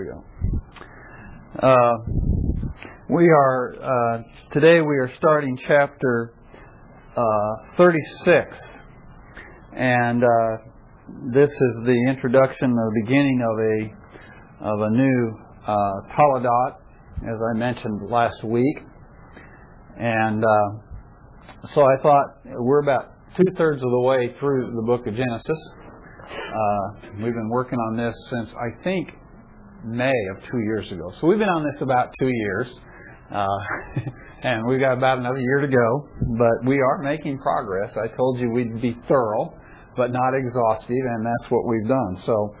we go. Uh, we are uh, today. We are starting chapter uh, 36, and uh, this is the introduction, the beginning of a of a new uh, Toledot, as I mentioned last week, and uh, so I thought we're about two thirds of the way through the book of Genesis. we've been working on this since I think May of two years ago. So we've been on this about two years, uh, and we've got about another year to go. But we are making progress. I told you we'd be thorough, but not exhaustive, and that's what we've done. So,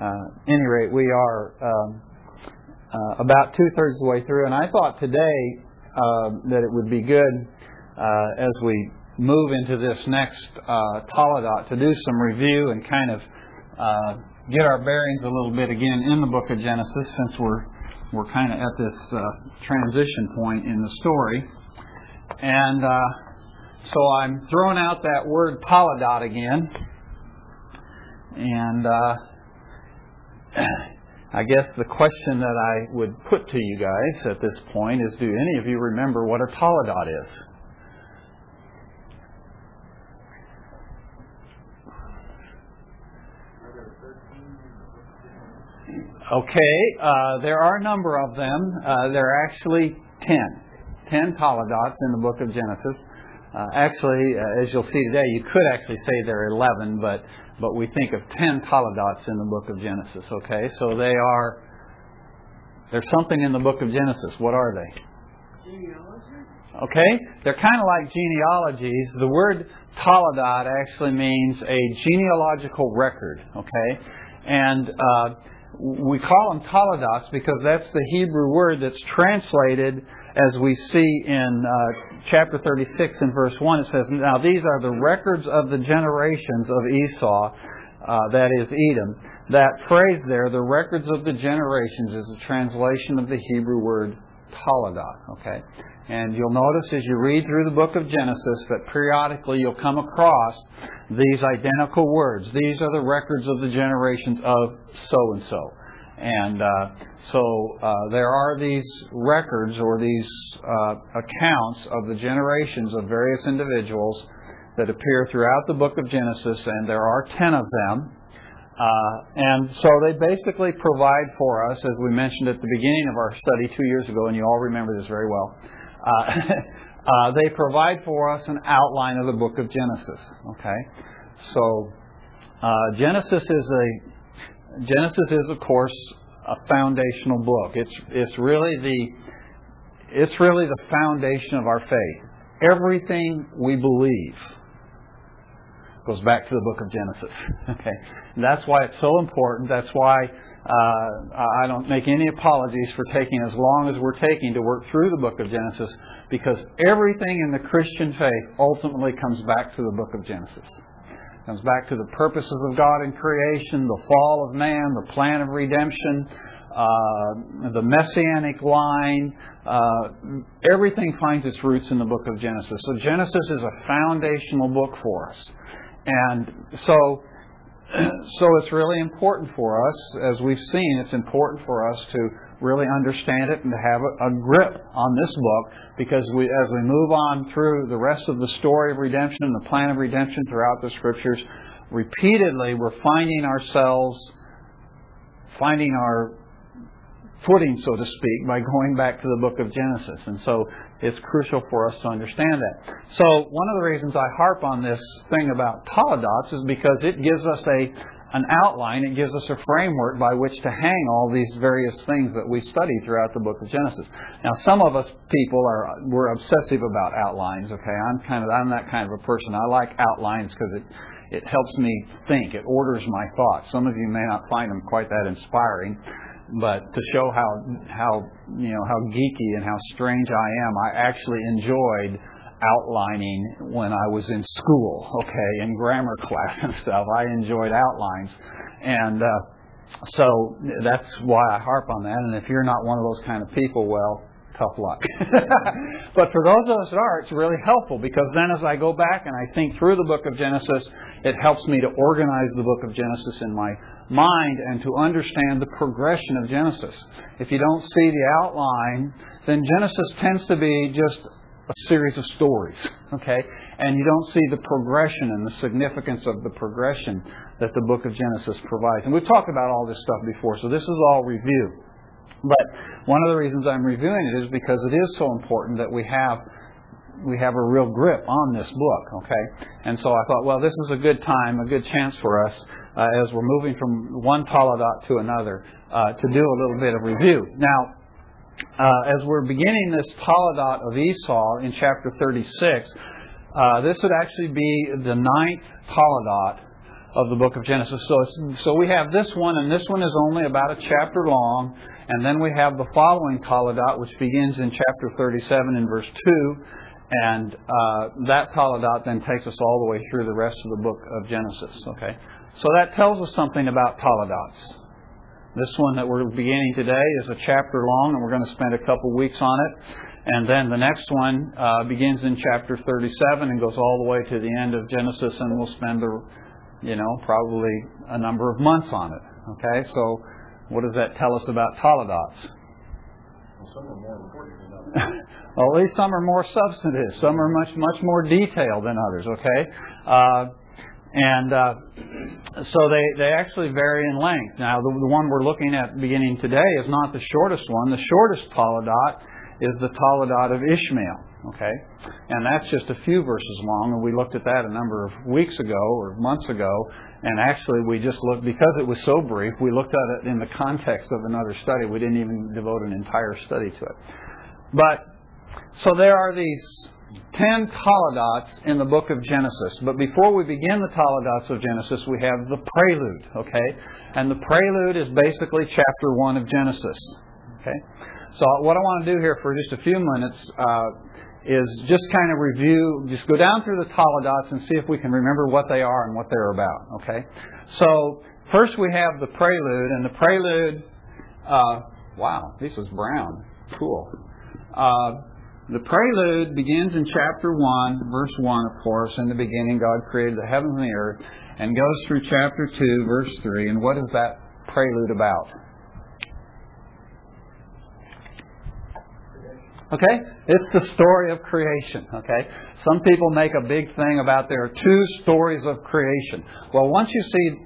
uh, any rate, we are um, uh, about two thirds of the way through. And I thought today uh, that it would be good uh, as we move into this next uh, Toledot to do some review and kind of get our bearings a little bit again in the book of Genesis since we're we're kind of at this uh, transition point in the story. And uh, so I'm throwing out that word Toledot again. And uh, I guess the question that I would put to you guys at this point is do any of you remember what a Toledot is? Okay, uh, there are a number of them. Uh, there are actually ten. Ten Toledots in the book of Genesis. Uh, actually, uh, as you'll see today, you could actually say there are 11, but, but we think of 10 Toledots in the book of Genesis, okay? So they are, there's something in the book of Genesis. What are they? Genealogy? Okay? They're kind of like genealogies. The word Toledot actually means a genealogical record, okay? And uh, we call them Toledots because that's the Hebrew word that's translated as we see in uh, chapter 36 and verse 1. It says, Now these are the records of the generations of Esau, uh, that is Edom. That phrase there, the records of the generations, is a translation of the Hebrew word Toledot. Okay? And you'll notice as you read through the book of Genesis that periodically you'll come across these identical words. These are the records of the generations of so and so. And uh, so uh, there are these records or these uh, accounts of the generations of various individuals that appear throughout the book of Genesis, and there are ten of them. Uh, and so they basically provide for us, as we mentioned at the beginning of our study two years ago, and you all remember this very well. Uh, uh, they provide for us an outline of the book of Genesis. Okay, so uh, Genesis is a Genesis is of course a foundational book. It's it's really the it's really the foundation of our faith. Everything we believe goes back to the book of Genesis. Okay, and that's why it's so important. That's why uh, I don't make any apologies for taking as long as we're taking to work through the book of Genesis because everything in the Christian faith ultimately comes back to the book of Genesis. It comes back to the purposes of God in creation, the fall of man, the plan of redemption, uh, the messianic line. Uh, everything finds its roots in the book of Genesis. So Genesis is a foundational book for us. And so so it's really important for us, as we've seen, it's important for us to really understand it and to have a, grip on this book because we, as we move on through the rest of the story of redemption and the plan of redemption throughout the scriptures, repeatedly we're finding ourselves finding our footing, so to speak, by going back to the book of Genesis. And so it's crucial for us to understand that. So one of the reasons I harp on this thing about Toledots is because it gives us a an outline, it gives us a framework by which to hang all these various things that we study throughout the book of Genesis. Now some of us people are we're obsessive about outlines, okay? I'm kind of I'm that kind of a person. I like outlines because it it helps me think. It orders my thoughts. Some of you may not find them quite that inspiring but to show how how you know how geeky and how strange I am, I actually enjoyed outlining when I was in school, okay, in grammar class and stuff. I enjoyed outlines, and uh, so that's why I harp on that. And if you're not one of those kind of people, well, tough luck. but for those of us that are, it's really helpful because then as I go back and I think through the book of Genesis, it helps me to organize the book of Genesis in my mind and to understand the progression of Genesis. If you don't see the outline, then Genesis tends to be just a series of stories, okay? And you don't see the progression and the significance of the progression that the book of Genesis provides. And we've talked about all this stuff before, so this is all review. But one of the reasons I'm reviewing it is because it is so important that we have we have a real grip on this book, okay? And so I thought, well, this is a good time, a good chance for us uh, as we're moving from one Toledot to another uh, to do a little bit of review. Now, uh, as we're beginning this Toledot of Esau in chapter 36, uh, this would actually be the ninth Toledot of the book of Genesis. So, so we have this one, and this one is only about a chapter long, and then we have the following Toledot, which begins in chapter 37 in verse 2, and uh, that Toledot then takes us all the way through the rest of the book of Genesis. Okay, so that tells us something about Toledots. This one that we're beginning today is a chapter long, and we're going to spend a couple weeks on it. And then the next one uh, begins in chapter 37 and goes all the way to the end of Genesis, and we'll spend, a, you know, probably a number of months on it. Okay, so what does that tell us about Toledots? Well, some are more important than others. well, at least some are more substantive. Some are much, much more detailed than others. Okay, uh, and uh, so they they actually vary in length. Now, the, the one we're looking at beginning today is not the shortest one. The shortest Toledot is the Toledot of Ishmael. Okay, and that's just a few verses long, and we looked at that a number of weeks ago or months ago. And actually, we just looked because it was so brief. We looked at it in the context of another study. We didn't even devote an entire study to it. But so there are these ten Toledots in the book of Genesis. But before we begin the Toledots of Genesis, we have the prelude, okay? And the prelude is basically chapter 1 of Genesis, okay? So what I want to do here for just a few minutes uh, is just kind of review, just go down through the Toledots and see if we can remember what they are and what they're about, okay? So first we have the prelude, and the prelude, uh, wow, this is brown. Cool. Uh, the prelude begins in chapter 1, verse 1, of course. In the beginning, God created the heavens and the earth, and goes through chapter 2, verse 3. And what is that prelude about? Okay? It's the story of creation. Okay? Some people make a big thing about there are two stories of creation. Well, once you see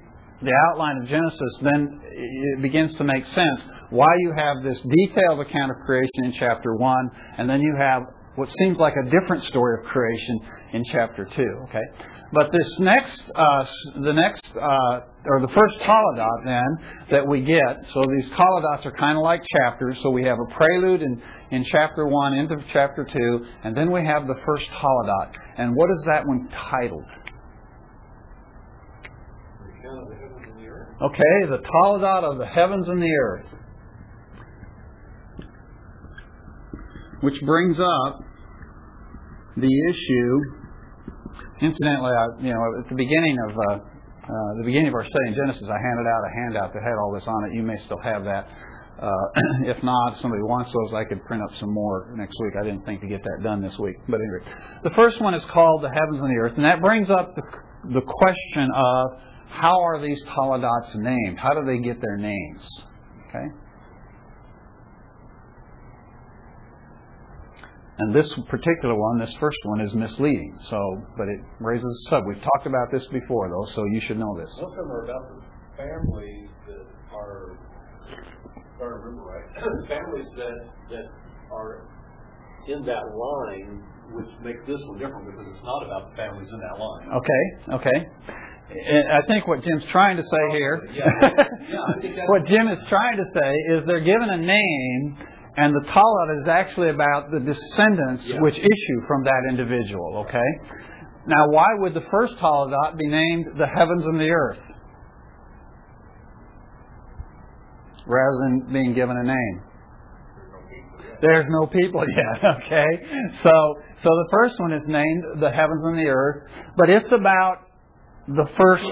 the outline of Genesis, then it begins to make sense why you have this detailed account of creation in chapter 1, and then you have what seems like a different story of creation in chapter 2. Okay? But this next, uh, the next, uh, or the first Toledot then that we get, so these Toledots are kind of like chapters. So we have a prelude in, in chapter 1 into chapter 2, and then we have the first Toledot. And what is that one titled? Okay, the Toledot of the heavens and the earth. Which brings up the issue. Incidentally, I, you know, at the beginning of uh, uh, the beginning of our study in Genesis, I handed out a handout that had all this on it. You may still have that. Uh, if not, if somebody wants those, I could print up some more next week. I didn't think to get that done this week. But anyway, the first one is called the heavens and the earth, and that brings up the, the question of how are these Toledots named? How do they get their names? Okay. And this particular one, this first one, is misleading. So, but it raises a sub. We've talked about this before, though, so you should know this. Most of them are about the families that are, if I remember right, families that that are in that line, which make this one different because it's not about the families in that line. Okay, okay. I think what Jim's trying to say here, Yeah, yeah, what Jim is trying to say is they're given a name, and the Toledot is actually about the descendants Yeah. which issue from that individual. Okay. Now, why would the first Toledot be named the heavens and the earth, rather than being given a name? There's no people yet. Okay. So, so the first one is named the heavens and the earth, but it's about the first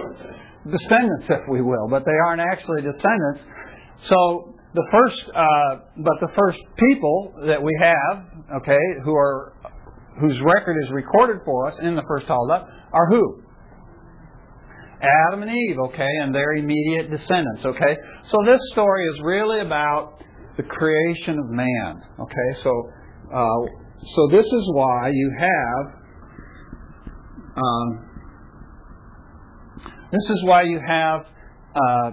descendants, if we will, but they aren't actually descendants. So the first, uh, but the first people that we have, okay, who are whose record is recorded for us in the first Toledot are who? Adam and Eve, okay, and their immediate descendants, okay? So this story is really about the creation of man, okay? So, uh, so this is why you have, um, this is why you have uh,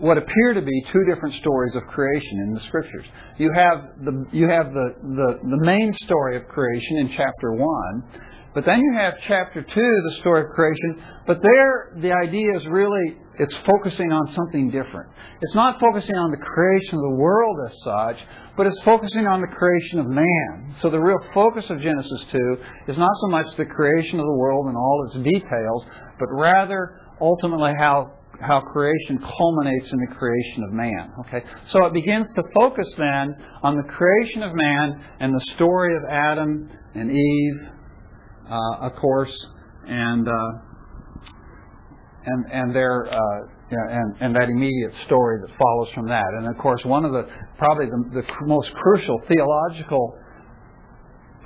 what appear to be two different stories of creation in the scriptures. You have the you have the, the, the main story of creation in chapter one, but then you have chapter 2, the story of creation, but there the idea is really, it's focusing on something different. It's not focusing on the creation of the world as such, but it's focusing on the creation of man. So the real focus of Genesis 2 is not so much the creation of the world and all its details, but rather ultimately how how creation culminates in the creation of man. Okay, so it begins to focus then on the creation of man and the story of Adam and Eve uh, of course, and uh, and and their uh, and and that immediate story that follows from that. And of course, one of the probably the, the most crucial theological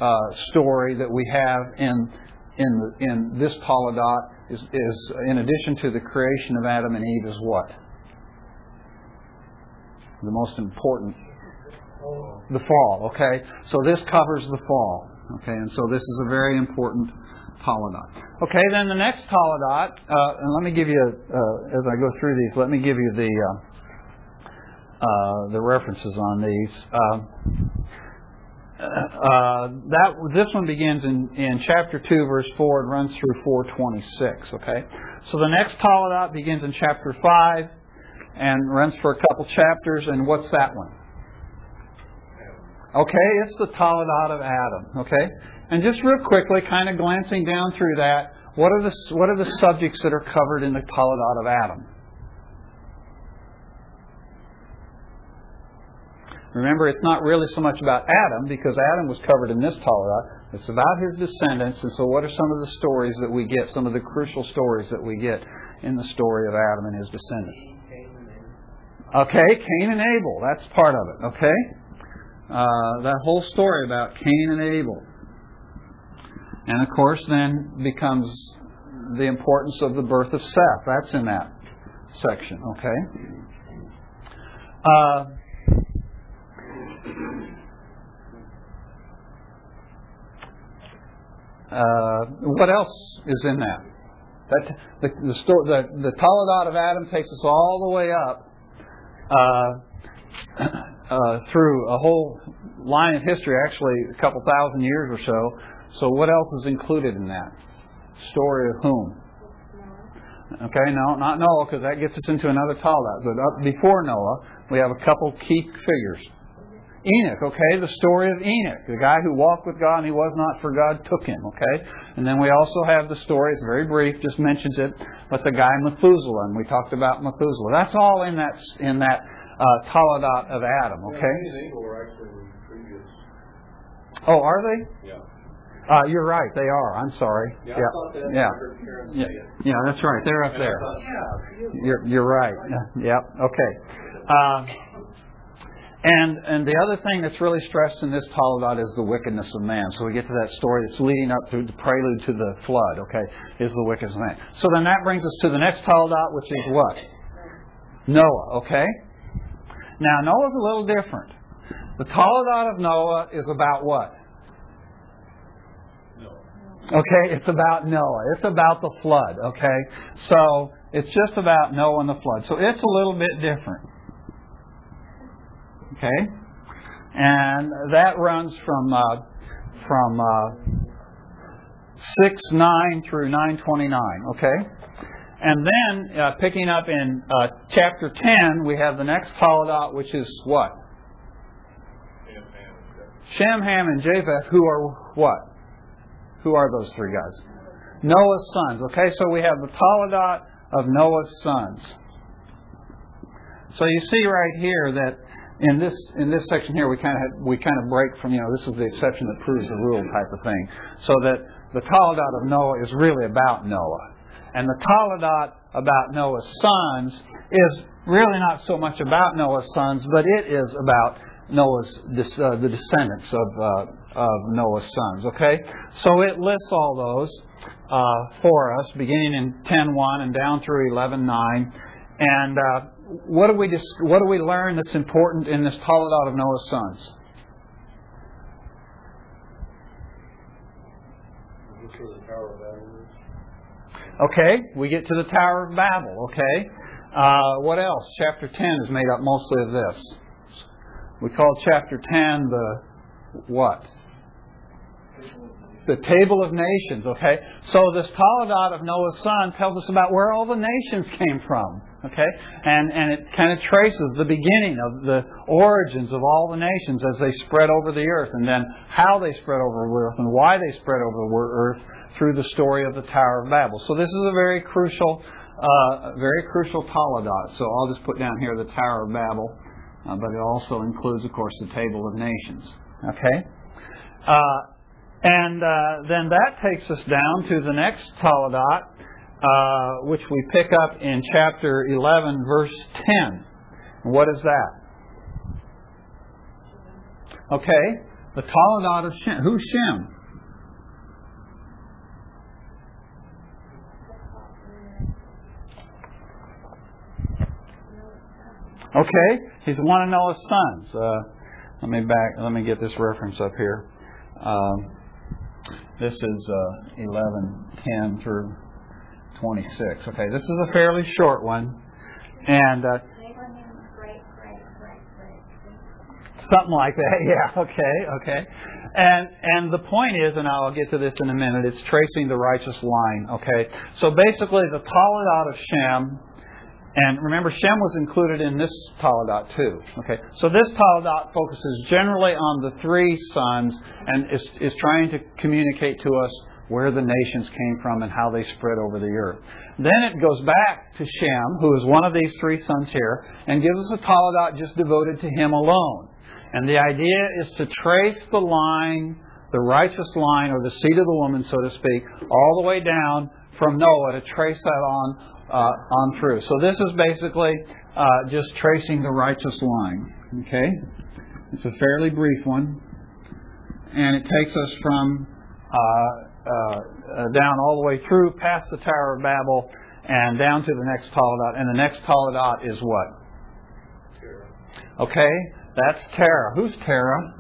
uh, story that we have in in the, in this Toledot is, is in addition to the creation of Adam and Eve is what the most important the fall. Okay, so this covers the fall. Okay, and so this is a very important Toledot. Okay, then the next Toledot, uh, and let me give you, uh, as I go through these, let me give you the uh, uh the references on these. Uh, that this one begins in, in chapter two, verse four, and runs through four twenty-six. Okay, so the next Toledot begins in chapter five, and runs for a couple chapters. And what's that one? Okay, it's the Toledot of Adam. Okay, and just real quickly, kind of glancing down through that, what are the what are the subjects that are covered in the Toledot of Adam? Remember, it's not really so much about Adam because Adam was covered in this Torah. It's about his descendants, and so what are some of the stories that we get? Some of the crucial stories that we get in the story of Adam and his descendants. Okay, Cain and Abel. That's part of it. Okay. Uh, that whole story about Cain and Abel. And of course, then becomes the importance of the birth of Seth. That's in that section, okay? Uh, uh, what else is in that? That the the, the the Toledot of Adam takes us all the way up uh, uh, through a whole line of history, actually a couple thousand years or so. So what else is included in that? Story of whom? Okay, no, not Noah, because that gets us into another Toledot. But up before Noah, we have a couple key figures. Enoch, okay, the story of Enoch, the guy who walked with God and he was not, for God took him, okay? And then we also have the story, it's very brief, just mentions it, but the guy Methuselah, and we talked about Methuselah. That's all in that in that uh, Toledot of Adam. Okay. Oh, are they? Yeah. Uh, you're right. They are. I'm sorry. Yeah. Yeah. Yeah. yeah. That's right. They're up there. You're you're right. Yep. Okay. Uh, and and the other thing that's really stressed in this Toledot is the wickedness of man. So we get to that story that's leading up to the prelude to the flood. Okay, is the wickedness of man. So then that brings us to the next Toledot, which is what? Noah. Okay. Now, Noah's a little different. The Toledot of Noah is about what? Noah. Okay, it's about Noah. It's about the flood, okay? So, it's just about Noah and the flood. So, it's a little bit different. Okay? And that runs from uh, from uh, 6 9 through 929, okay? And then, uh, picking up in uh, chapter 10, we have the next Toledot, which is what? Shem, Ham, and Japheth, who are what? Who are those three guys? Noah's sons. Okay, so we have the Toledot of Noah's sons. So you see right here that in this in this section here we kind of we kind of break from you know this is the exception that proves the rule type of thing. So that the Toledot of Noah is really about Noah. And the Toledot about Noah's sons is really not so much about Noah's sons, but it is about Noah's uh, the descendants of uh, of Noah's sons. Okay, so it lists all those. uh, for us, beginning in 10.1 and down through 11.9. And uh, what do we dis- what do we learn that's important in this Toledot of Noah's sons? Okay, we get to the Tower of Babel. Okay, uh, what else? Chapter 10 is made up mostly of this. We call chapter 10 the what? The Table of Nations. Okay, so this Toledot of Noah's son tells us about where all the nations came from. Okay, and and it kind of traces the beginning of the origins of all the nations as they spread over the earth, and then how they spread over the earth and why they spread over the earth through the story of the Tower of Babel. So this is a very crucial, uh, very crucial Toledot. So I'll just put down here the Tower of Babel, uh, but it also includes, of course, the Table of Nations. Okay, uh, and uh, then that takes us down to the next Toledot, uh, which we pick up in chapter 11, verse 10. what is that? Okay, the Toledot of Shem. Who's Shem? Okay, he's one of Noah's sons. Uh, let me back. Let me get this reference up here. Um, this is uh, 11, 10 through 26. Okay, this is a fairly short one, and uh, something like that. Yeah. Okay. Okay. And and the point is, and I'll get to this in a minute. It's tracing the righteous line. Okay. So basically, the Toledot of Shem and remember, Shem was included in this Toledot too. Okay, so this Toledot focuses generally on the three sons and is, is trying to communicate to us where the nations came from and how they spread over the earth. Then it goes back to Shem, who is one of these three sons here, and gives us a Toledot just devoted to him alone. And the idea is to trace the line, the righteous line, or the seed of the woman, so to speak, all the way down from Noah to trace that on uh, on through. So this is basically uh, just tracing the righteous line. Okay, it's a fairly brief one, and it takes us from uh, uh, down all the way through past the Tower of Babel and down to the next Toledot. And the next Toledot is what? Okay, that's Terah. Who's Terah?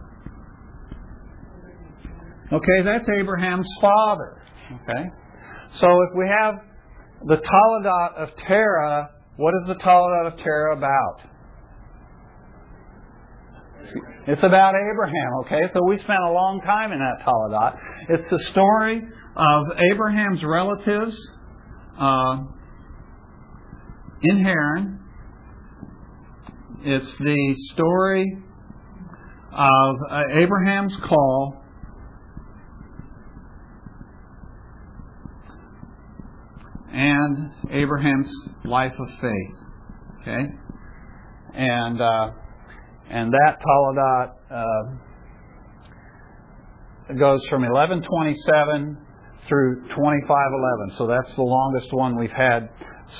Okay, that's Abraham's father. Okay, so if we have the Toledot of Terah, what is the Toledot of Terah about? It's about Abraham, okay? So we spent a long time in that Toledot. It's the story of Abraham's relatives uh, in Haran. It's the story of uh, Abraham's call and Abraham's life of faith. Okay, and uh, and that Toledot uh, goes from 1127 through 2511. So that's the longest one we've had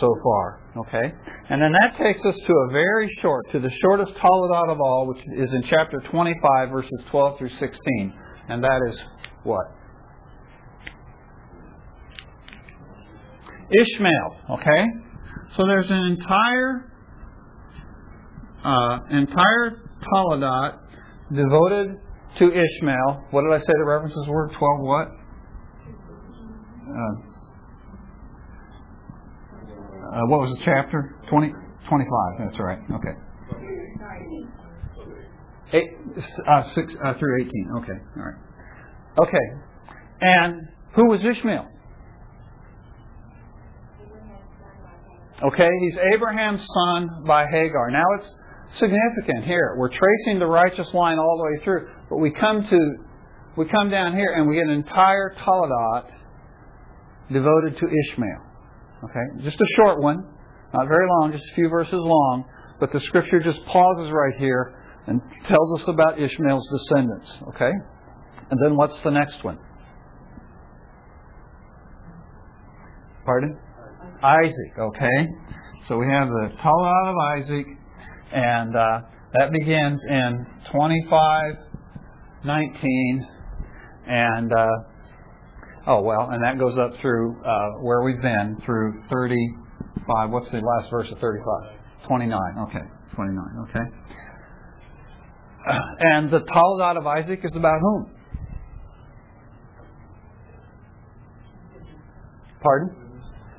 so far. Okay, and then that takes us to a very short, to the shortest Toledot of all, which is in chapter 25, verses 12 through 16, and that is what? Ishmael. Okay, so there's an entire uh, entire Toledot devoted to Ishmael. What did I say the references were? Twelve what? Uh, uh, what was the chapter? 20, 25. That's right. Okay. Eight, uh, six uh, through eighteen. Okay. All right. Okay. And who was Ishmael? Okay, he's Abraham's son by Hagar. Now it's significant here. We're tracing the righteous line all the way through, but we come to we come down here and we get an entire Toledot devoted to Ishmael. Okay, just a short one, not very long, just a few verses long, but the scripture just pauses right here and tells us about Ishmael's descendants. Okay, and then what's the next one? Pardon? Isaac, okay? So we have the Toledot of Isaac, and uh, that begins in 2519. And uh, Oh, well, and that goes up through uh, where we've been, through 35. What's the last verse of 35? 29. Okay, 29. Okay. Uh, and the Toledot of Isaac is about whom? Pardon?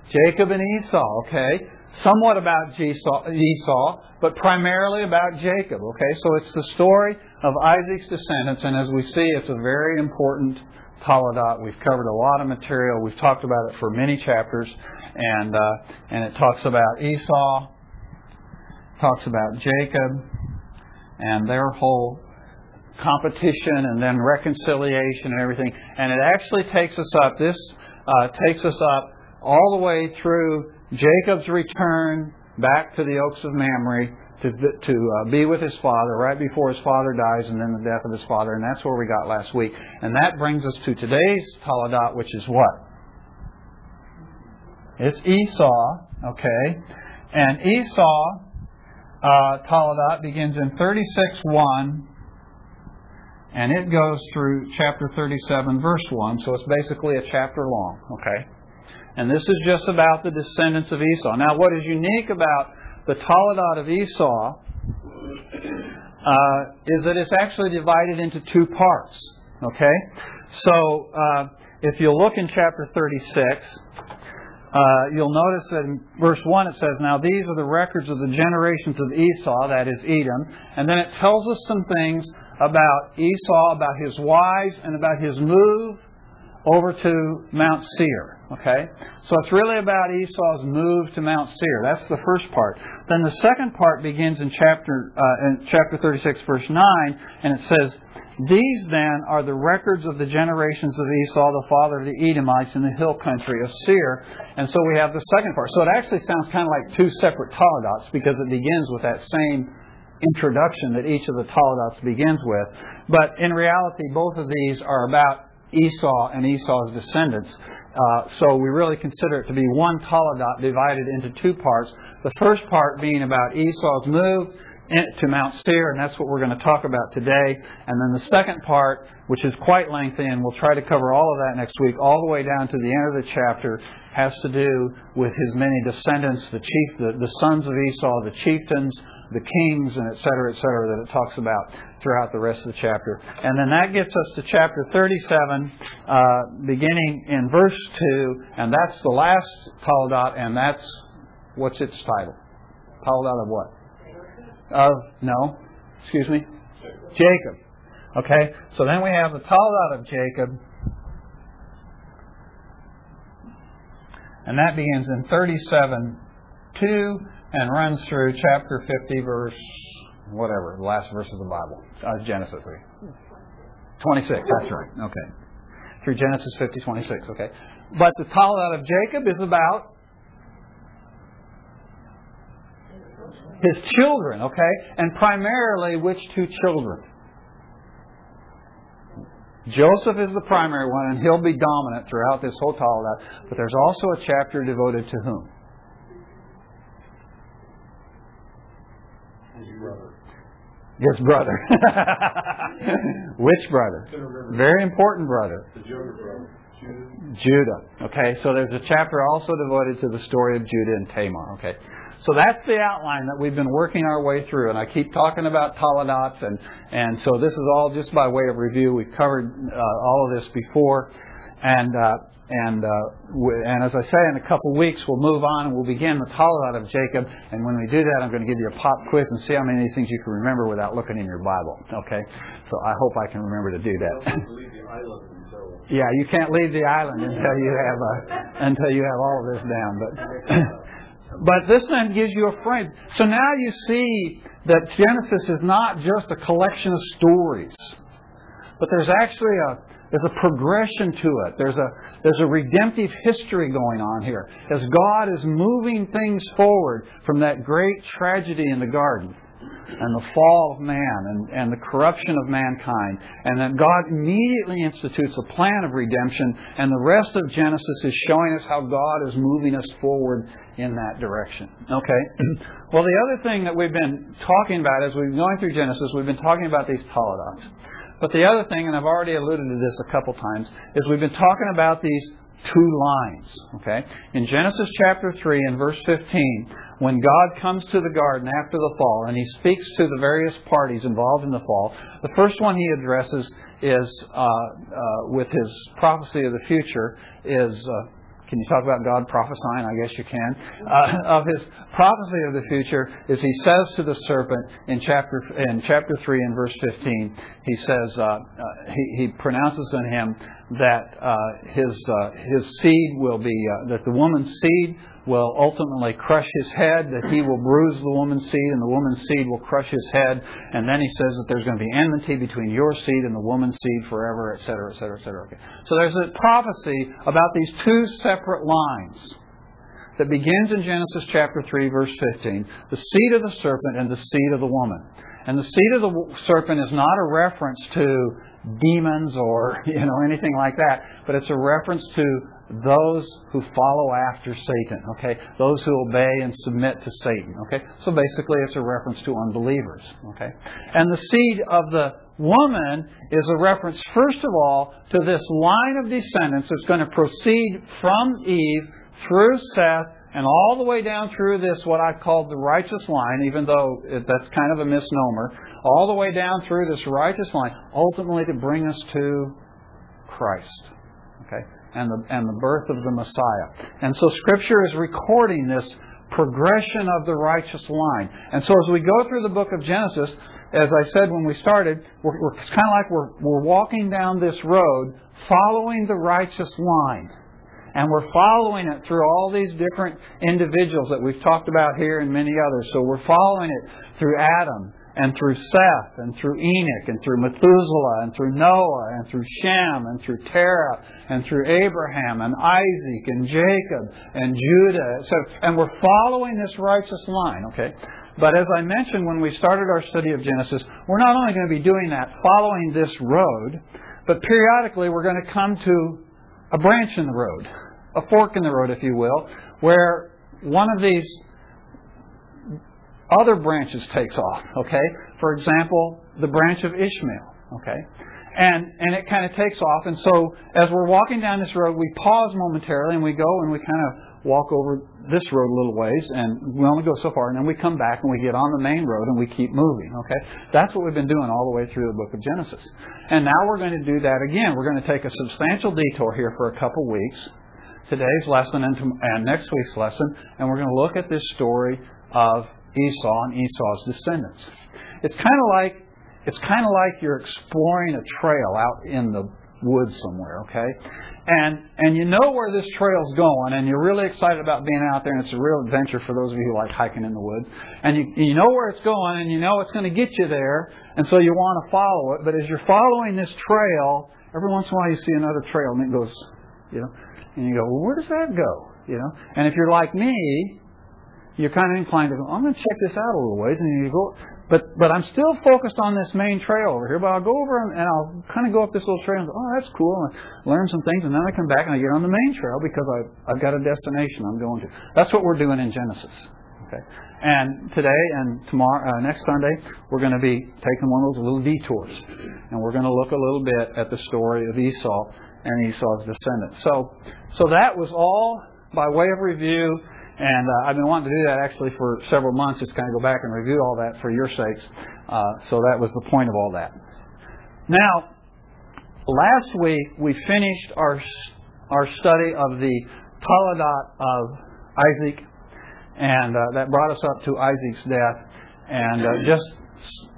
Jacob and Esau, okay? Somewhat about Esau, but primarily about Jacob, okay? So it's the story of Isaac's descendants, and as we see, it's a very important Toledot. We've covered a lot of material. We've talked about it for many chapters, and uh, and it talks about Esau, talks about Jacob, and their whole competition, and then reconciliation and everything. And it actually takes us up. This uh, takes us up all the way through Jacob's return back to the Oaks of Mamre to, to uh, be with his father right before his father dies and then the death of his father. And that's where we got last week. And that brings us to today's Toledot, which is what? It's Esau, okay? And Esau, uh, Toledot, begins in 36.1 and it goes through chapter 37, verse 1. So it's basically a chapter long, okay? And this is just about the descendants of Esau. Now, what is unique about the Toledot of Esau uh, is that it's actually divided into two parts. Okay? So, uh, if you look in chapter 36, uh, you'll notice that in verse 1 it says, Now these are the records of the generations of Esau, that is Edom. And then it tells us some things about Esau, about his wives, and about his move over to Mount Seir. Okay? So it's really about Esau's move to Mount Seir. That's the first part. Then the second part begins in chapter, uh, in chapter 36, verse 9, and it says, These then are the records of the generations of Esau, the father of the Edomites in the hill country of Seir. And so we have the second part. So it actually sounds kind of like two separate Toledots because it begins with that same introduction that each of the Toledots begins with. But in reality, both of these are about Esau and Esau's descendants. Uh, so we really consider it to be one Toledot divided into two parts. The first part being about Esau's move to Mount Seir, and that's what we're going to talk about today. And then the second part, which is quite lengthy, and we'll try to cover all of that next week, all the way down to the end of the chapter, has to do with his many descendants, the chief, the, the sons of Esau, the chieftains, the kings, and et cetera, et cetera, that it talks about throughout the rest of the chapter. And then that gets us to chapter 37, uh, beginning in verse 2, and that's the last Toledot, and that's, what's its title? Toledot of what? Of, no, excuse me? Jacob. Okay, so then we have the Toledot of Jacob, and that begins in 37 2 and runs through chapter 50, verse whatever, the last verse of the Bible. Uh, Genesis. 26, that's right. Okay. Through Genesis 50, 26, okay. But the Toledot of Jacob is about his children, okay? And primarily which two children? Joseph is the primary one, and he'll be dominant throughout this whole Toledot. But there's also a chapter devoted to whom? His brother. Which brother? Very important brother. Judah. Okay, so there's a chapter also devoted to the story of Judah and Tamar. Okay, so that's the outline that we've been working our way through, and I keep talking about Toledots, and and so this is all just by way of review. We've covered uh, all of this before, and uh, and, uh, and as I say, in a couple of weeks, we'll move on and we'll begin the Toledot of Jacob. And when we do that, I'm going to give you a pop quiz and see how many of these things you can remember without looking in your Bible. Okay? So I hope I can remember to do that. yeah, you can't leave the island until you have uh, until you have all of this down. But but this then gives you a frame. So now you see that Genesis is not just a collection of stories, but there's actually a there's a progression to it. There's a, there's a redemptive history going on here as God is moving things forward from that great tragedy in the garden and the fall of man and, and the corruption of mankind. And that God immediately institutes a plan of redemption, and the rest of Genesis is showing us how God is moving us forward in that direction. Okay? well, the other thing that we've been talking about as we've been going through Genesis, we've been talking about these Toledots. But the other thing, and I've already alluded to this a couple times, is we've been talking about these two lines. Okay? In Genesis chapter 3 and verse 15, when God comes to the garden after the fall and he speaks to the various parties involved in the fall, the first one he addresses is, uh, uh, with his prophecy of the future, is. Uh, can you talk about God prophesying? I guess you can. Uh, of his prophecy of the future is he says to the serpent in chapter in chapter three and verse fifteen. He says uh, uh, he, he pronounces on him that uh, his uh, his seed will be uh, that the woman's seed will ultimately crush his head, that he will bruise the woman's seed, and the woman's seed will crush his head. And then he says that there's going to be enmity between your seed and the woman's seed forever, etc., etc., etc. Okay. So there's a prophecy about these two separate lines that begins in Genesis chapter 3, verse 15 the seed of the serpent and the seed of the woman. And the seed of the serpent is not a reference to demons or you know anything like that, but it's a reference to those who follow after Satan, okay? Those who obey and submit to Satan, okay? So basically it's a reference to unbelievers, okay? And the seed of the woman is a reference, first of all, to this line of descendants that's going to proceed from Eve through Seth and all the way down through this, what I call the righteous line, even though that's kind of a misnomer, all the way down through this righteous line, ultimately to bring us to Christ. And the, and the birth of the Messiah. And so Scripture is recording this progression of the righteous line. And so as we go through the book of Genesis, as I said when we started, we're, we're, it's kind of like we're, we're walking down this road following the righteous line. And we're following it through all these different individuals that we've talked about here and many others. So we're following it through Adam and through Seth, and through Enoch, and through Methuselah, and through Noah, and through Shem, and through Terah, and through Abraham, and Isaac, and Jacob, and Judah. So, and we're following this righteous line, okay? But as I mentioned when we started our study of Genesis, we're not only going to be doing that, following this road, but periodically we're going to come to a branch in the road, a fork in the road, if you will, where one of these other branches takes off, okay? For example, the branch of Ishmael, okay? And, and it kind of takes off. And so as we're walking down this road, we pause momentarily and we go and we kind of walk over this road a little ways and we only go so far and then we come back and we get on the main road and we keep moving, okay? That's what we've been doing all the way through the book of Genesis. And now we're going to do that again. We're going to take a substantial detour here for a couple weeks today's lesson and, next week's lesson, and we're going to look at this story of Esau and Esau's descendants. It's kind of like it's kind of like you're exploring a trail out in the woods somewhere, okay? And and you know where this trail's going, and you're really excited about being out there, and it's a real adventure for those of you who like hiking in the woods. And you you know where it's going, and you know it's going to get you there, and so you want to follow it. But as you're following this trail, every once in a while you see another trail, and it goes, you know, and you go, well, where does that go? You know, and if you're like me, you're kind of inclined to go, I'm going to check this out a little ways, and you go, but but I'm still focused on this main trail over here. But I'll go over and, and I'll kind of go up this little trail and go, oh, that's cool, and learn some things, and then I come back and I get on the main trail because I I've got a destination I'm going to. That's what we're doing in Genesis. Okay, and today and tomorrow, uh, next Sunday, we're going to be taking one of those little detours, and we're going to look a little bit at the story of Esau and Esau's descendants. So so that was all by way of review and uh, I've been wanting to do that actually for several months, just kind of go back and review all that for your sakes. Uh, so that was the point of all that. Now, last week we finished our our study of the Toledot of Isaac, and uh, that brought us up to Isaac's death. And uh, just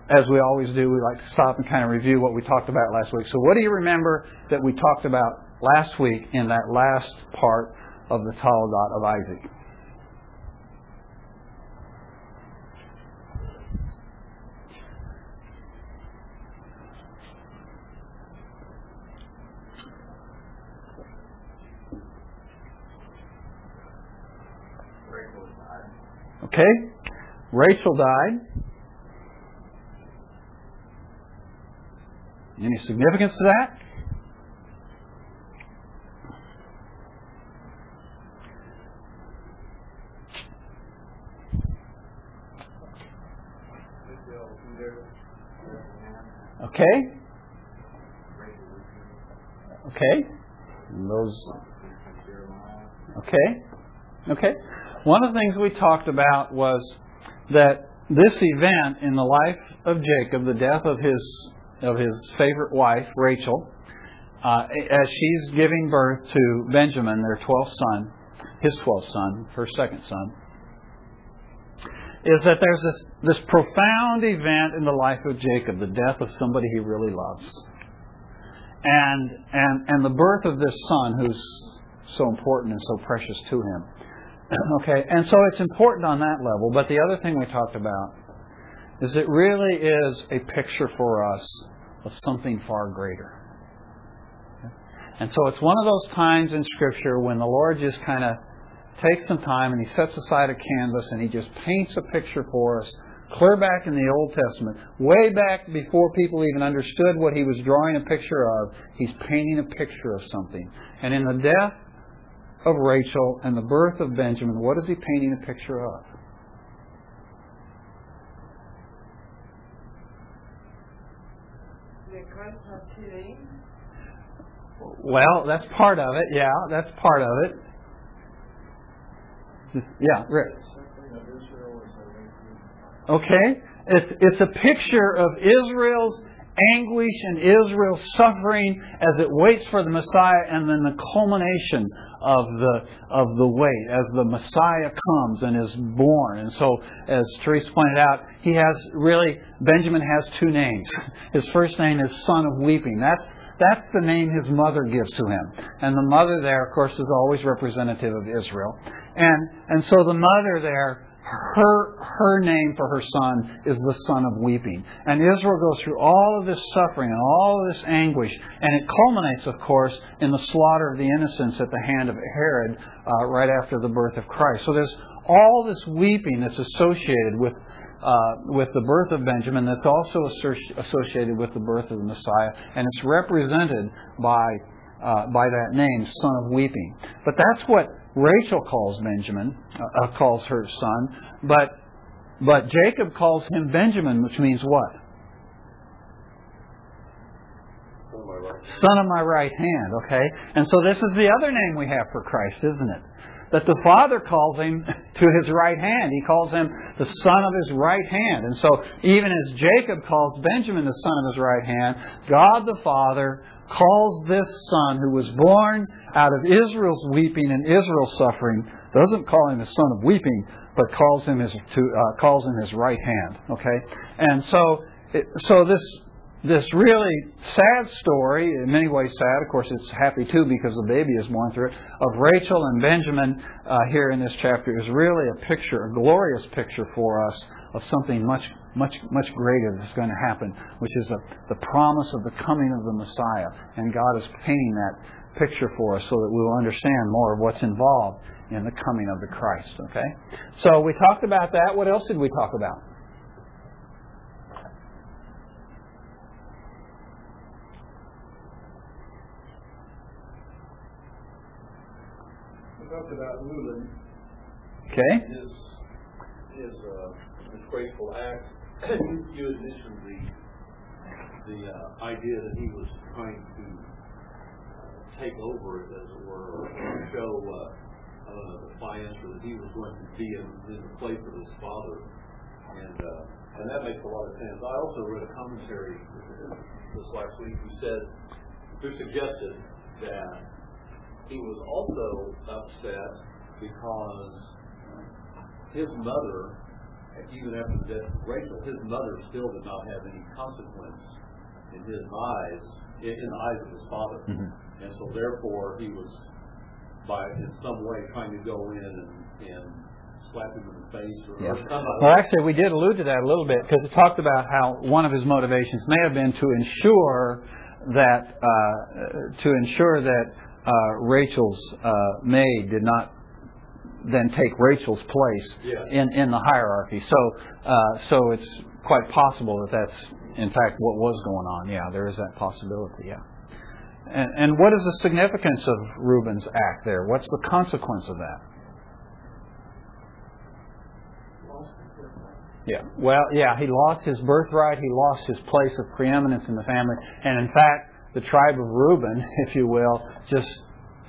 as we always do, we like to stop and kind of review what we talked about last week. So, what do you remember that we talked about last week in that last part of the Toledot of Isaac? Okay? Rachel died. Any significance to that? Okay? Okay? And those. Okay? Okay? One of the things we talked about was that this event in the life of Jacob, the death of his of his favorite wife, Rachel, uh, as she's giving birth to Benjamin, their twelfth son, his twelfth son, her second son, is that there's this, this profound event in the life of Jacob, the death of somebody he really loves. And, and, and the birth of this son who's so important and so precious to him. okay, and so it's important on that level. But the other thing we talked about is it really is a picture for us of something far greater. And so it's one of those times in Scripture when the Lord just kind of takes some time and He sets aside a canvas and He just paints a picture for us, clear back in the Old Testament, way back before people even understood what He was drawing a picture of. He's painting a picture of something. And in the death of Rachel and the birth of Benjamin, what is He painting a picture of? Well, that's part of it. Yeah, that's part of it. Yeah, Rick. Okay, it's it's a picture of Israel's anguish and Israel's suffering as it waits for the Messiah, and then the culmination of the of the wait as the Messiah comes and is born. And so, as Teresa pointed out, he has really Benjamin has two names. His first name is Son of Weeping. That's that's the name his mother gives to him. And the mother there, of course, is always representative of Israel. And, and so the mother there, her, her name for her son is the son of weeping. And Israel goes through all of this suffering and all of this anguish. And it culminates, of course, in the slaughter of the innocents at the hand of Herod uh, right after the birth of Christ. So there's all this weeping that's associated with uh, with the birth of Benjamin that's also associated with the birth of the Messiah, and it's represented by uh, by that name, son of weeping. But that's what Rachel calls Benjamin, uh, uh calls her son. But but Jacob calls him Benjamin, which means what? Son of my right hand. Okay, and so this is the other name we have for Christ, isn't it? that the Father calls him to his right hand. He calls him the son of his right hand. And so, even as Jacob calls Benjamin the son of his right hand, God the Father calls this son who was born out of Israel's weeping and Israel's suffering, doesn't call him the son of weeping, but calls him his, to, uh, calls him his right hand. Okay? And so, it, so this this really sad story, in many ways sad, of course it's happy too because the baby is born through it, of Rachel and Benjamin uh, here in this chapter is really a picture, a glorious picture for us of something much, much, much greater that's going to happen, which is a, the promise of the coming of the Messiah. And God is painting that picture for us so that we will understand more of what's involved in the coming of the Christ. Okay? So we talked about that. What else did we talk about? We talked about. Okay. His his uh, disgraceful act. You had mentioned the the uh, idea that he was trying to uh, take over it, as it were, or show uh, uh, defiance, or that he was going to be in, in the place of his father, and uh, and that makes a lot of sense. I also read a commentary this last week who said, who suggested that he was also upset because his mother, even after the death of Rachel, his mother still did not have any consequence in his eyes, in the eyes of his father. Mm-hmm. And so therefore he was, by in some way, trying to go in and, and slap him in the face or, yeah. Well, actually, we did allude to that a little bit because it talked about how one of his motivations may have been to ensure that uh, to ensure that uh, Rachel's uh, maid did not then take Rachel's place yeah. in, in the hierarchy. So, uh, so it's quite possible that that's in fact what was going on. Yeah, there is that possibility. Yeah. And, and what is the significance of Reuben's act there? What's the consequence of that? Yeah. Well, yeah, he lost his birthright. He lost his place of preeminence in the family. And in fact, the tribe of Reuben, if you will, just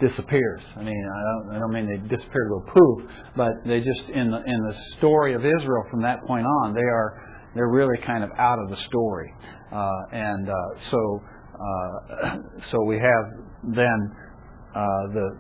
disappears. I mean, I don't, I don't mean they disappear to a poof, but they just in the in the story of Israel from that point on, they are they're really kind of out of the story, uh, and uh, so uh, so we have then uh, the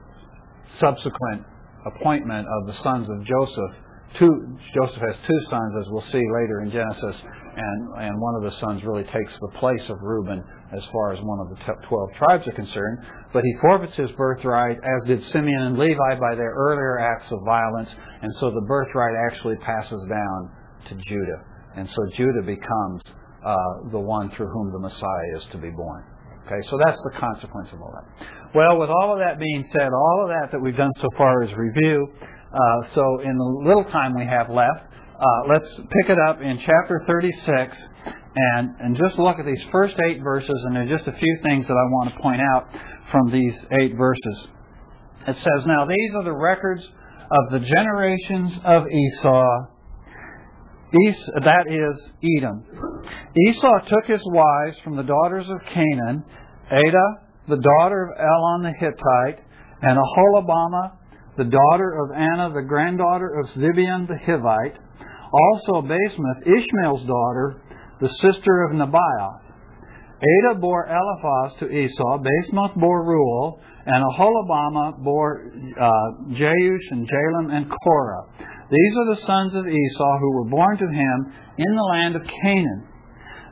subsequent appointment of the sons of Joseph. Two, Joseph has two sons, as we'll see later in Genesis, and, and one of the sons really takes the place of Reuben as far as one of the 12 tribes are concerned. But he forfeits his birthright, as did Simeon and Levi, by their earlier acts of violence, and so the birthright actually passes down to Judah. And so Judah becomes uh, the one through whom the Messiah is to be born. Okay, so that's the consequence of all that. Well, with all of that being said, all of that that we've done so far is review. Uh, so in the little time we have left, uh, let's pick it up in chapter 36 and, and just look at these first eight verses, and there's just a few things that I want to point out from these eight verses. It says, Now these are the records of the generations of Esau. Es- that is Edom. Esau took his wives from the daughters of Canaan, Adah, the daughter of Elon the Hittite, and Aholibamah, the daughter of Anah, the granddaughter of Zibeon the Hivite, also Basemath, Ishmael's daughter, the sister of Nebaioth. Adah bore Eliphaz to Esau, Basemath bore Reuel, and Aholibamah bore uh, Jeush and Jalam and Korah. These are the sons of Esau who were born to him in the land of Canaan.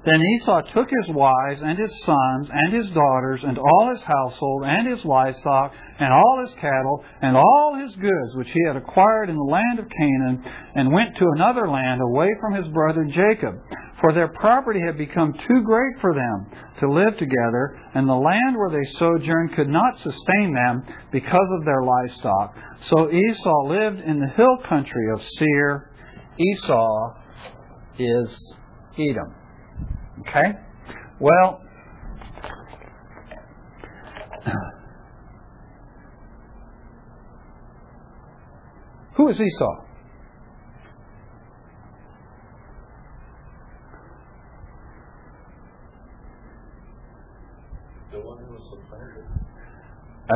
Then Esau took his wives and his sons and his daughters and all his household and his livestock and all his cattle and all his goods which he had acquired in the land of Canaan and went to another land away from his brother Jacob. For their property had become too great for them to live together, and the land where they sojourned could not sustain them because of their livestock. So Esau lived in the hill country of Seir. Esau is Edom. Okay? Well, who is Esau?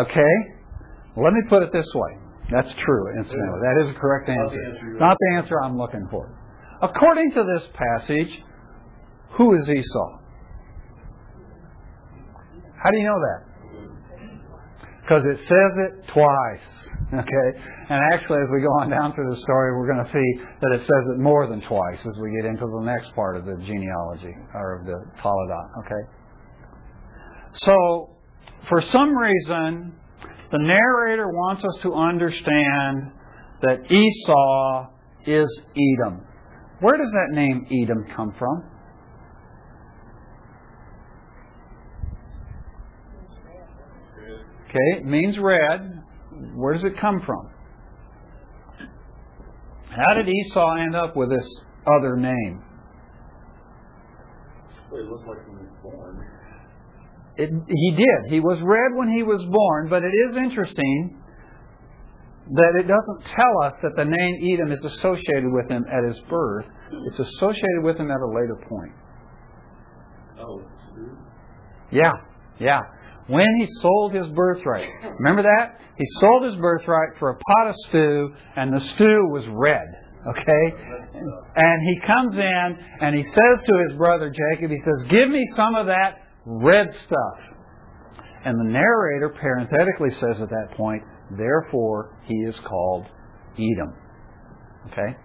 Okay? Let me put it this way. That's true, incidentally. That is a correct answer. Not the answer I'm looking for. According to this passage, who is Esau? How do you know that? Because it says it twice. Okay? And actually, as we go on down through the story, we're going to see that it says it more than twice as we get into the next part of the genealogy, or of the Toledot. Okay? So, for some reason, the narrator wants us to understand that Esau is Edom. Where does that name Edom come from? Okay, it means red. Where does it come from? How did Esau end up with this other name? Well, it looked like he was born. It, he did. He was red when he was born, but it is interesting that it doesn't tell us that the name Edom is associated with him at his birth. It's associated with him at a later point. Oh, Yeah, yeah. When he sold his birthright. Remember that? He sold his birthright for a pot of stew, and the stew was red. Okay? And he comes in and he says to his brother Jacob, he says, Give me some of that red stuff. And the narrator parenthetically says at that point, Therefore he is called Edom. Okay?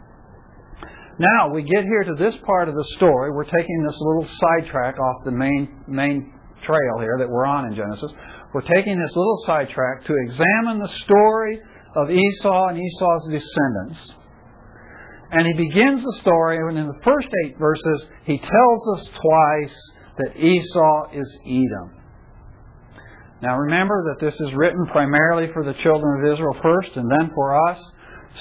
Now we get here to this part of the story. We're taking this little sidetrack off the main main trail here that we're on in Genesis. We're taking this little sidetrack to examine the story of Esau and Esau's descendants. And he begins the story, and in the first eight verses, he tells us twice that Esau is Edom. Now remember that this is written primarily for the children of Israel first and then for us.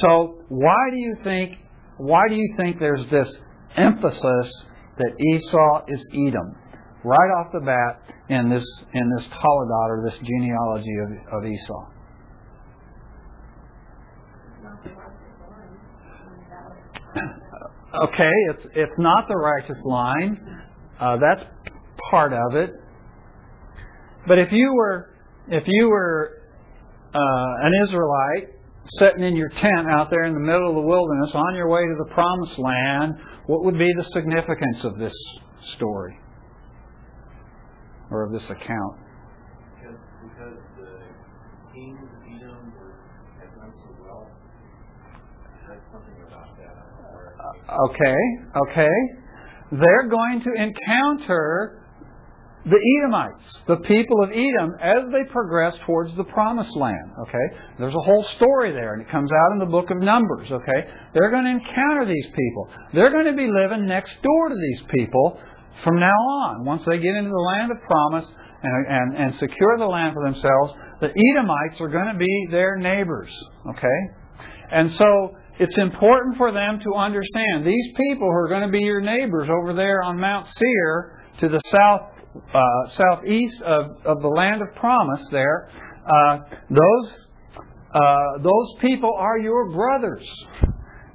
So why do you think why do you think there's this emphasis that Esau is Edom? Right off the bat in this in this Toledot or this genealogy of, of Esau. Okay, it's it's not the righteous line. Uh, that's part of it. but if you were if you were uh, an Israelite sitting in your tent out there in the middle of the wilderness on your way to the promised land, what would be the significance of this story or of this account? Because, because the kings of Edom were, had done so well. Said something about that. Uh, okay, okay. They're going to encounter the Edomites, the people of Edom, as they progress towards the promised land. Okay? There's a whole story there, and it comes out in the book of Numbers. Okay? They're going to encounter these people. They're going to be living next door to these people from now on. Once they get into the land of promise and, and, and secure the land for themselves, the Edomites are going to be their neighbors. Okay? And so it's important for them to understand these people who are going to be your neighbors over there on Mount Seir to the south uh, southeast of, of the land of promise there, uh, those, uh, those people are your brothers.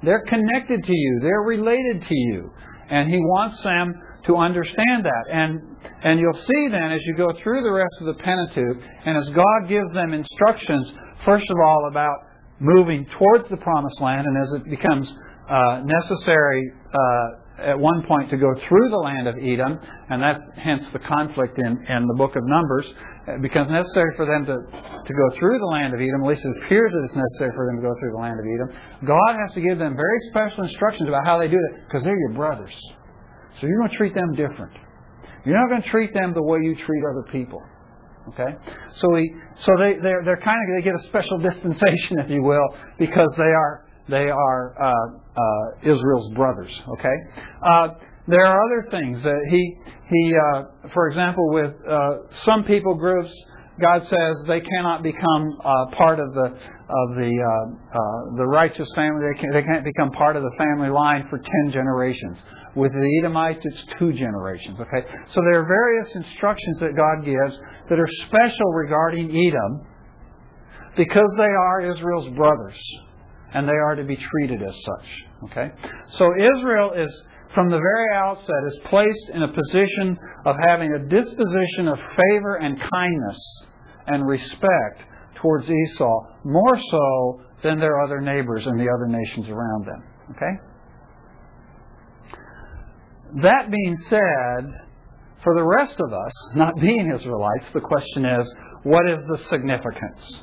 They're connected to you. They're related to you. And he wants them to understand that. And, and you'll see then as you go through the rest of the Pentateuch, and as God gives them instructions, first of all, about moving towards the promised land, and as it becomes uh, necessary uh, at one point to go through the land of Edom, and that hence the conflict in, in the book of Numbers. It becomes necessary for them to, to go through the land of Edom, at least it appears that it's necessary for them to go through the land of Edom. God has to give them very special instructions about how they do that, because they're your brothers. So you're going to treat them different. You're not going to treat them the way you treat other people. Okay, so we, so they they're, they're kind of they get a special dispensation, if you will, because they are they are uh, uh, Israel's brothers. Okay. Uh, there are other things that he he, uh, for example, with uh, some people groups, God says they cannot become uh, part of the of the the righteous family. They, can, they can't become part of the family line for ten generations. With the Edomites, it's two generations. Okay, so there are various instructions that God gives that are special regarding Edom because they are Israel's brothers and they are to be treated as such. Okay? So Israel is, from the very outset, is placed in a position of having a disposition of favor and kindness and respect towards Esau, more so than their other neighbors and the other nations around them. Okay? That being said, for the rest of us, not being Israelites, the question is, what is the significance?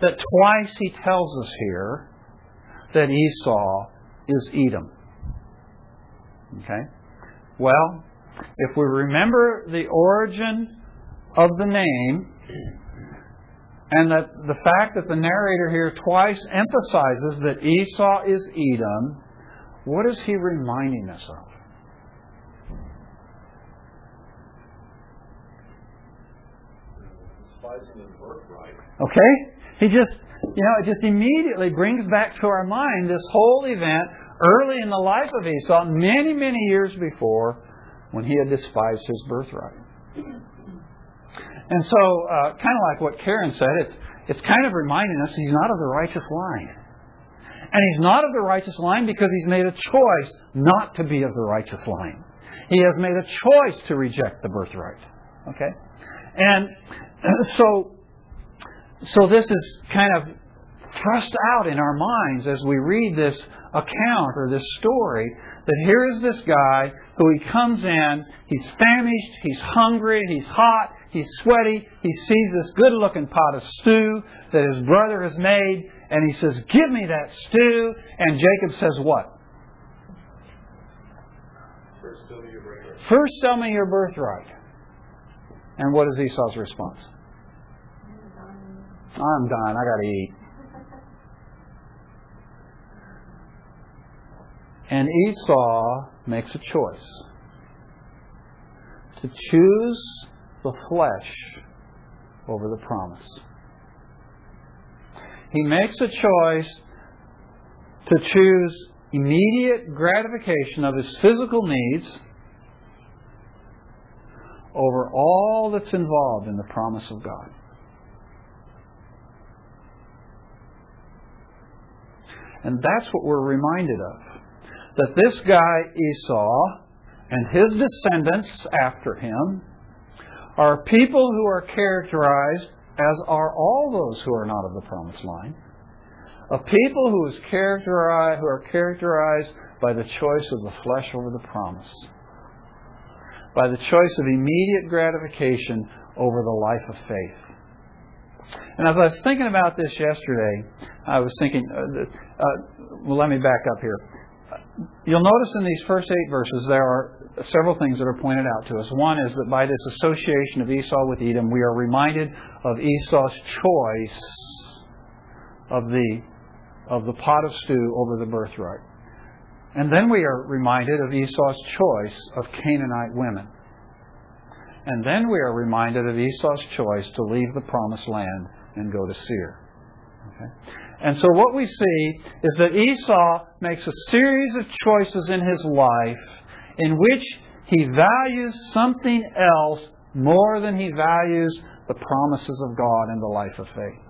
That twice he tells us here that Esau is Edom. Okay? Well, if we remember the origin of the name, and that the fact that the narrator here twice emphasizes that Esau is Edom, what is he reminding us of? Okay? He just you know, it just immediately brings back to our mind this whole event early in the life of Esau, many, many years before, when he had despised his birthright. And so, uh, kind of like what Karen said, it's, it's kind of reminding us he's not of the righteous line. And he's not of the righteous line because he's made a choice not to be of the righteous line. He has made a choice to reject the birthright. Okay? And so, so this is kind of thrust out in our minds as we read this account or this story that here is this guy who he comes in, he's famished, he's hungry, he's hot, he's sweaty, he sees this good looking pot of stew that his brother has made, and he says, Give me that stew. And Jacob says, What? First, sell me your birthright. First, sell me your birthright. And what is Esau's response? I'm done. I got to eat. And Esau makes a choice to choose the flesh over the promise. He makes a choice to choose immediate gratification of his physical needs over all that's involved in the promise of God. And that's what we're reminded of that this guy Esau and his descendants after him are people who are characterized, as are all those who are not of the promised line, a people who, is characterized, who are characterized by the choice of the flesh over the promise, by the choice of immediate gratification over the life of faith. And as I was thinking about this yesterday, I was thinking, uh, uh, well, let me back up here. You'll notice in these first eight verses there are several things that are pointed out to us. One is that by this association of Esau with Edom, we are reminded of Esau's choice of the of the pot of stew over the birthright. And then we are reminded of Esau's choice of Canaanite women. And then we are reminded of Esau's choice to leave the promised land and go to Seir. Okay? And so what we see is that Esau makes a series of choices in his life in which he values something else more than he values the promises of God and the life of faith.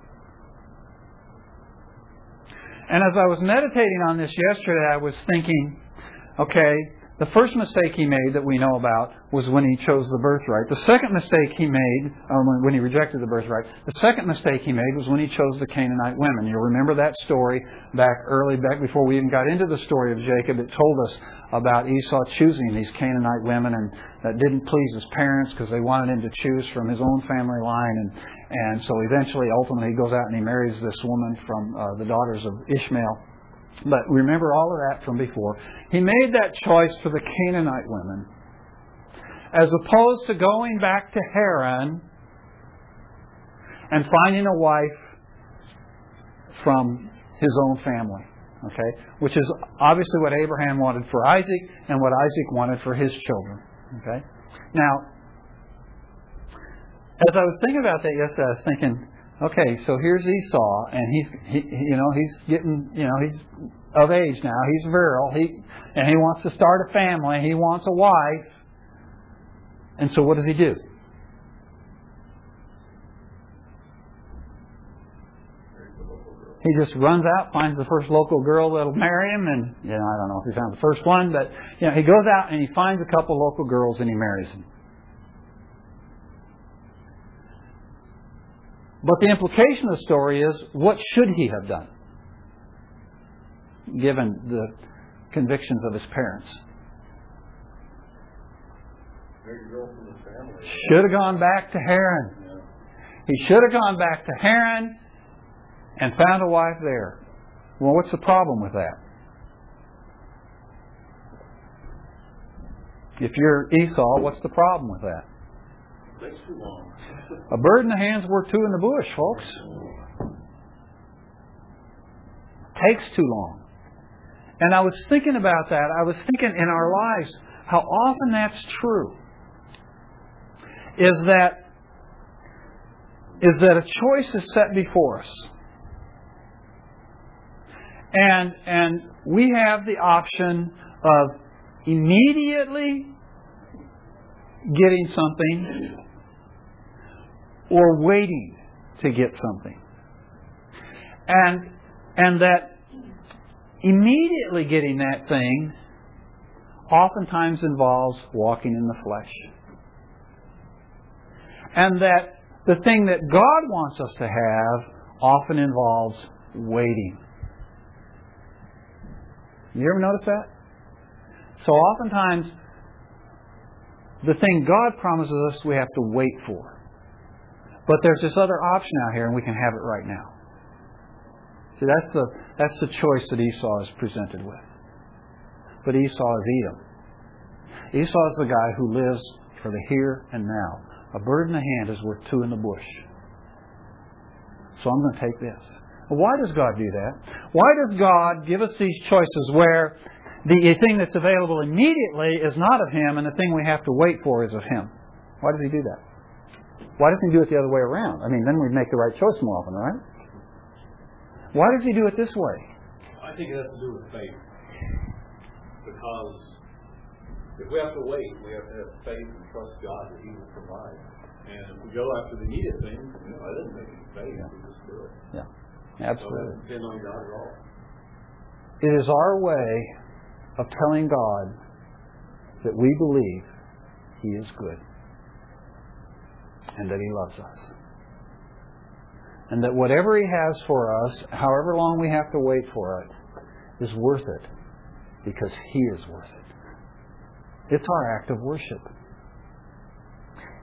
And as I was meditating on this yesterday, I was thinking, okay, the first mistake he made that we know about was when he chose the birthright. The second mistake he made, uh, or when he rejected the birthright, the second mistake he made was when he chose the Canaanite women. You'll remember that story back early, back before we even got into the story of Jacob. It told us about Esau choosing these Canaanite women, and that didn't please his parents because they wanted him to choose from his own family line. And, so eventually, ultimately, he goes out and he marries this woman from uh, the daughters of Ishmael. But remember all of that from before. He made that choice for the Canaanite women as opposed to going back to Haran and finding a wife from his own family. Okay? Which is obviously what Abraham wanted for Isaac and what Isaac wanted for his children. Okay? Now, as I was thinking about that yesterday, I was thinking, okay, so here's Esau, and he's, he, you know, he's getting, you know, he's of age now. He's virile. He, and he wants to start a family. He wants a wife. And so what does he do? He just runs out, finds the first local girl that'll marry him, and you know, I don't know if he found the first one, but you know, he goes out and he finds a couple local girls and he marries them. But the implication of the story is what should he have done, given the convictions of his parents? Should have gone back to Haran. He should have gone back to Haran and found a wife there. Well, what's the problem with that? If you're Esau, what's the problem with that? Too long. A bird in the hand's worth two in the bush, folks. Takes too long. And I was thinking about that. I was thinking in our lives how often that's true. Is that is that a choice is set before us. And and we have the option of immediately getting something or waiting to get something. And, and that immediately getting that thing oftentimes involves walking in the flesh. And that the thing that God wants us to have often involves waiting. You ever notice that? So oftentimes, the thing God promises us we have to wait for. But there's this other option out here, and we can have it right now. See, that's the, that's the choice that Esau is presented with. But Esau is Edom. Esau is the guy who lives for the here and now. A bird in the hand is worth two in the bush. So I'm going to take this. Why does God do that? Why does God give us these choices where the thing that's available immediately is not of Him and the thing we have to wait for is of Him? Why does He do that? Why doesn't he do it the other way around? I mean, then we'd make the right choice more often, right? Why does he do it this way? I think it has to do with faith. Because if we have to wait, we have to have faith and trust God that He will provide. And if we go after the immediate thing, you know, I didn't make any faith. Yeah. We just do it. Yeah, absolutely. So depend on God at all. It is our way of telling God that we believe He is good. And that He loves us. And that whatever He has for us, however long we have to wait for it, is worth it because He is worth it. It's our act of worship.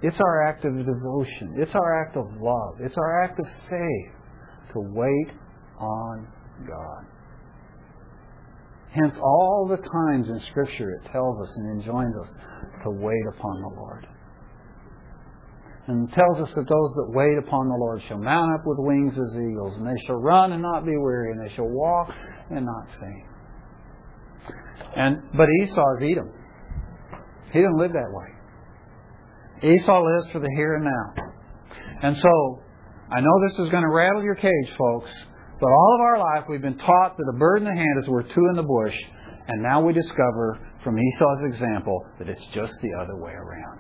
It's our act of devotion. It's our act of love. It's our act of faith to wait on God. Hence, all the times in Scripture it tells us and enjoins us to wait upon the Lord. And tells us that those that wait upon the Lord shall mount up with wings as eagles, and they shall run and not be weary, and they shall walk and not faint. And but Esau is Edom. He didn't live that way. Esau lives for the here and now. And so, I know this is going to rattle your cage, folks, but all of our life we've been taught that a bird in the hand is worth two in the bush, and now we discover from Esau's example that it's just the other way around.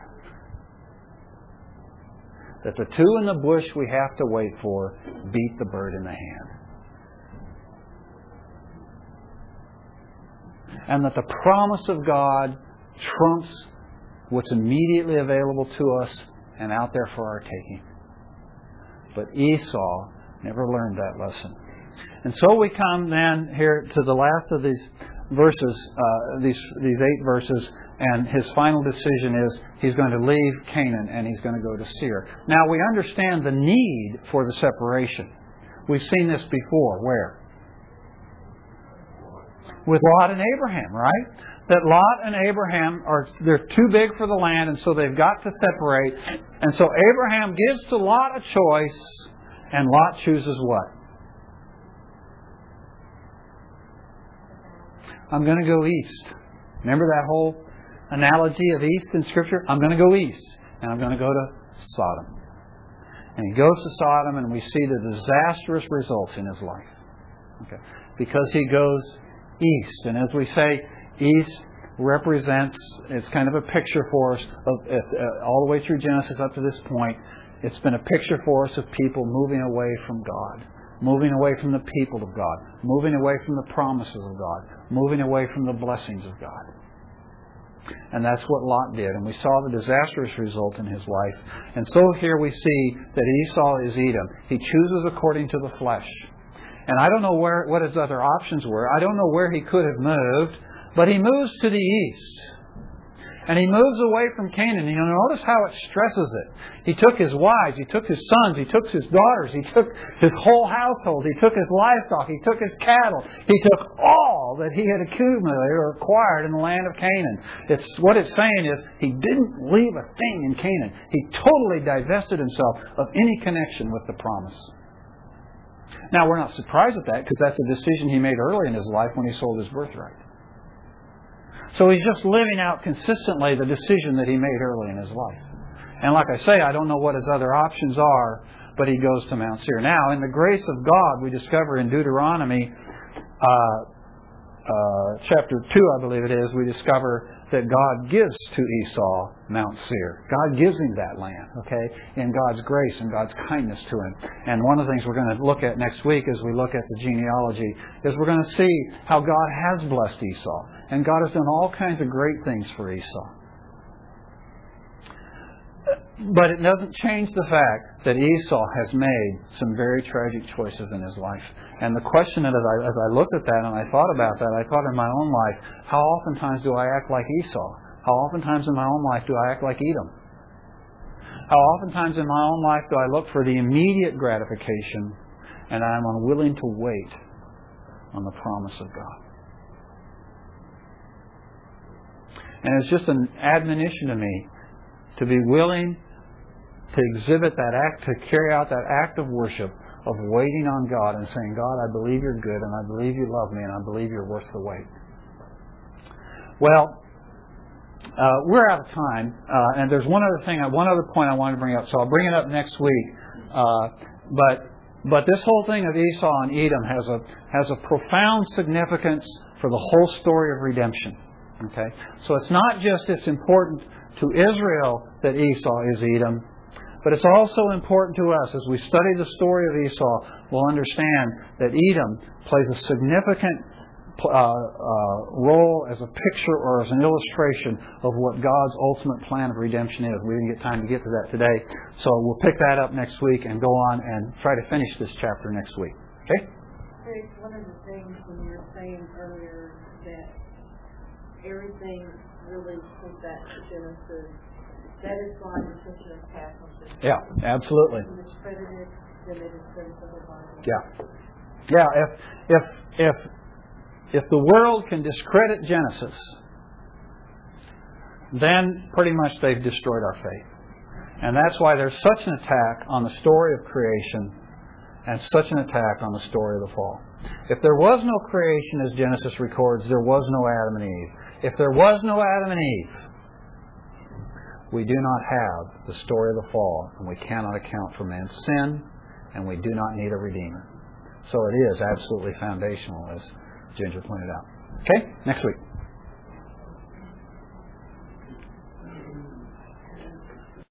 That the two in the bush we have to wait for beat the bird in the hand. And that the promise of God trumps what's immediately available to us and out there for our taking. But Esau never learned that lesson. And so we come then here to the last of these verses, uh, these these eight verses, and his final decision is he's going to leave Canaan and he's going to go to Seir. Now we understand the need for the separation. We've seen this before. Where? With Lot and Abraham, right? That Lot and Abraham are they're too big for the land, and so they've got to separate. And so Abraham gives to Lot a choice, and Lot chooses what? I'm going to go east. Remember that whole analogy of east in Scripture? I'm going to go east, and I'm going to go to Sodom. And he goes to Sodom, and we see the disastrous results in his life. Okay. Because he goes east. And as we say, east represents, it's kind of a picture for us of uh, all the way through Genesis up to this point. It's been a picture for us of people moving away from God moving away from the people of God, moving away from the promises of God, moving away from the blessings of God. And that's what Lot did. And we saw the disastrous result in his life. And so here we see that Esau is Edom. He chooses according to the flesh. And I don't know where what his other options were. I don't know where he could have moved, but he moves to the east. And he moves away from Canaan. You notice how it stresses it. He took his wives, he took his sons, he took his daughters, he took his whole household, he took his livestock, he took his cattle, he took all that he had accumulated or acquired in the land of Canaan. It's what it's saying is he didn't leave a thing in Canaan. He totally divested himself of any connection with the promise. Now we're not surprised at that because that's a decision he made early in his life when he sold his birthright. So he's just living out consistently the decision that he made early in his life. And like I say, I don't know what his other options are, but he goes to Mount Seir. Now, in the grace of God, we discover in Deuteronomy uh, uh, chapter 2, I believe it is, we discover that God gives to Esau Mount Seir. God gives him that land, okay, in God's grace and God's kindness to him. And one of the things we're going to look at next week as we look at the genealogy is we're going to see how God has blessed Esau. And God has done all kinds of great things for Esau. But it doesn't change the fact that Esau has made some very tragic choices in his life. And the question as I, as I looked at that and I thought about that, I thought in my own life, how oftentimes do I act like Esau? How oftentimes in my own life do I act like Edom? How oftentimes in my own life do I look for the immediate gratification and I am unwilling to wait on the promise of God? And it's just an admonition to me to be willing to exhibit that act, to carry out that act of worship of waiting on God and saying, God, I believe you're good and I believe you love me and I believe you're worth the wait. Well, uh, we're out of time, uh, and there's one other thing, one other point I wanted to bring up, so I'll bring it up next week. Uh, but but this whole thing of Esau and Edom has a has a profound significance for the whole story of redemption. Okay, so it's not just it's important to Israel that Esau is Edom, but it's also important to us as we study the story of Esau, we'll understand that Edom plays a significant uh, uh, role as a picture or as an illustration of what God's ultimate plan of redemption is. We didn't get time to get to that today, so we'll pick that up next week and go on and try to finish this chapter next week. Okay? One of the things when you were saying earlier that everything really goes back to Genesis, that is why the attention of Catholics is Yeah, absolutely. discredited, then they discredit the Bible. Yeah. Yeah, if if if if the world can discredit Genesis, then pretty much they've destroyed our faith. And that's why there's such an attack on the story of creation and such an attack on the story of the fall. If there was no creation as Genesis records, there was no Adam and Eve. If there was no Adam and Eve, we do not have the story of the fall, and we cannot account for man's sin, and we do not need a Redeemer. So it is absolutely foundational, as Ginger pointed out. Okay? Next week.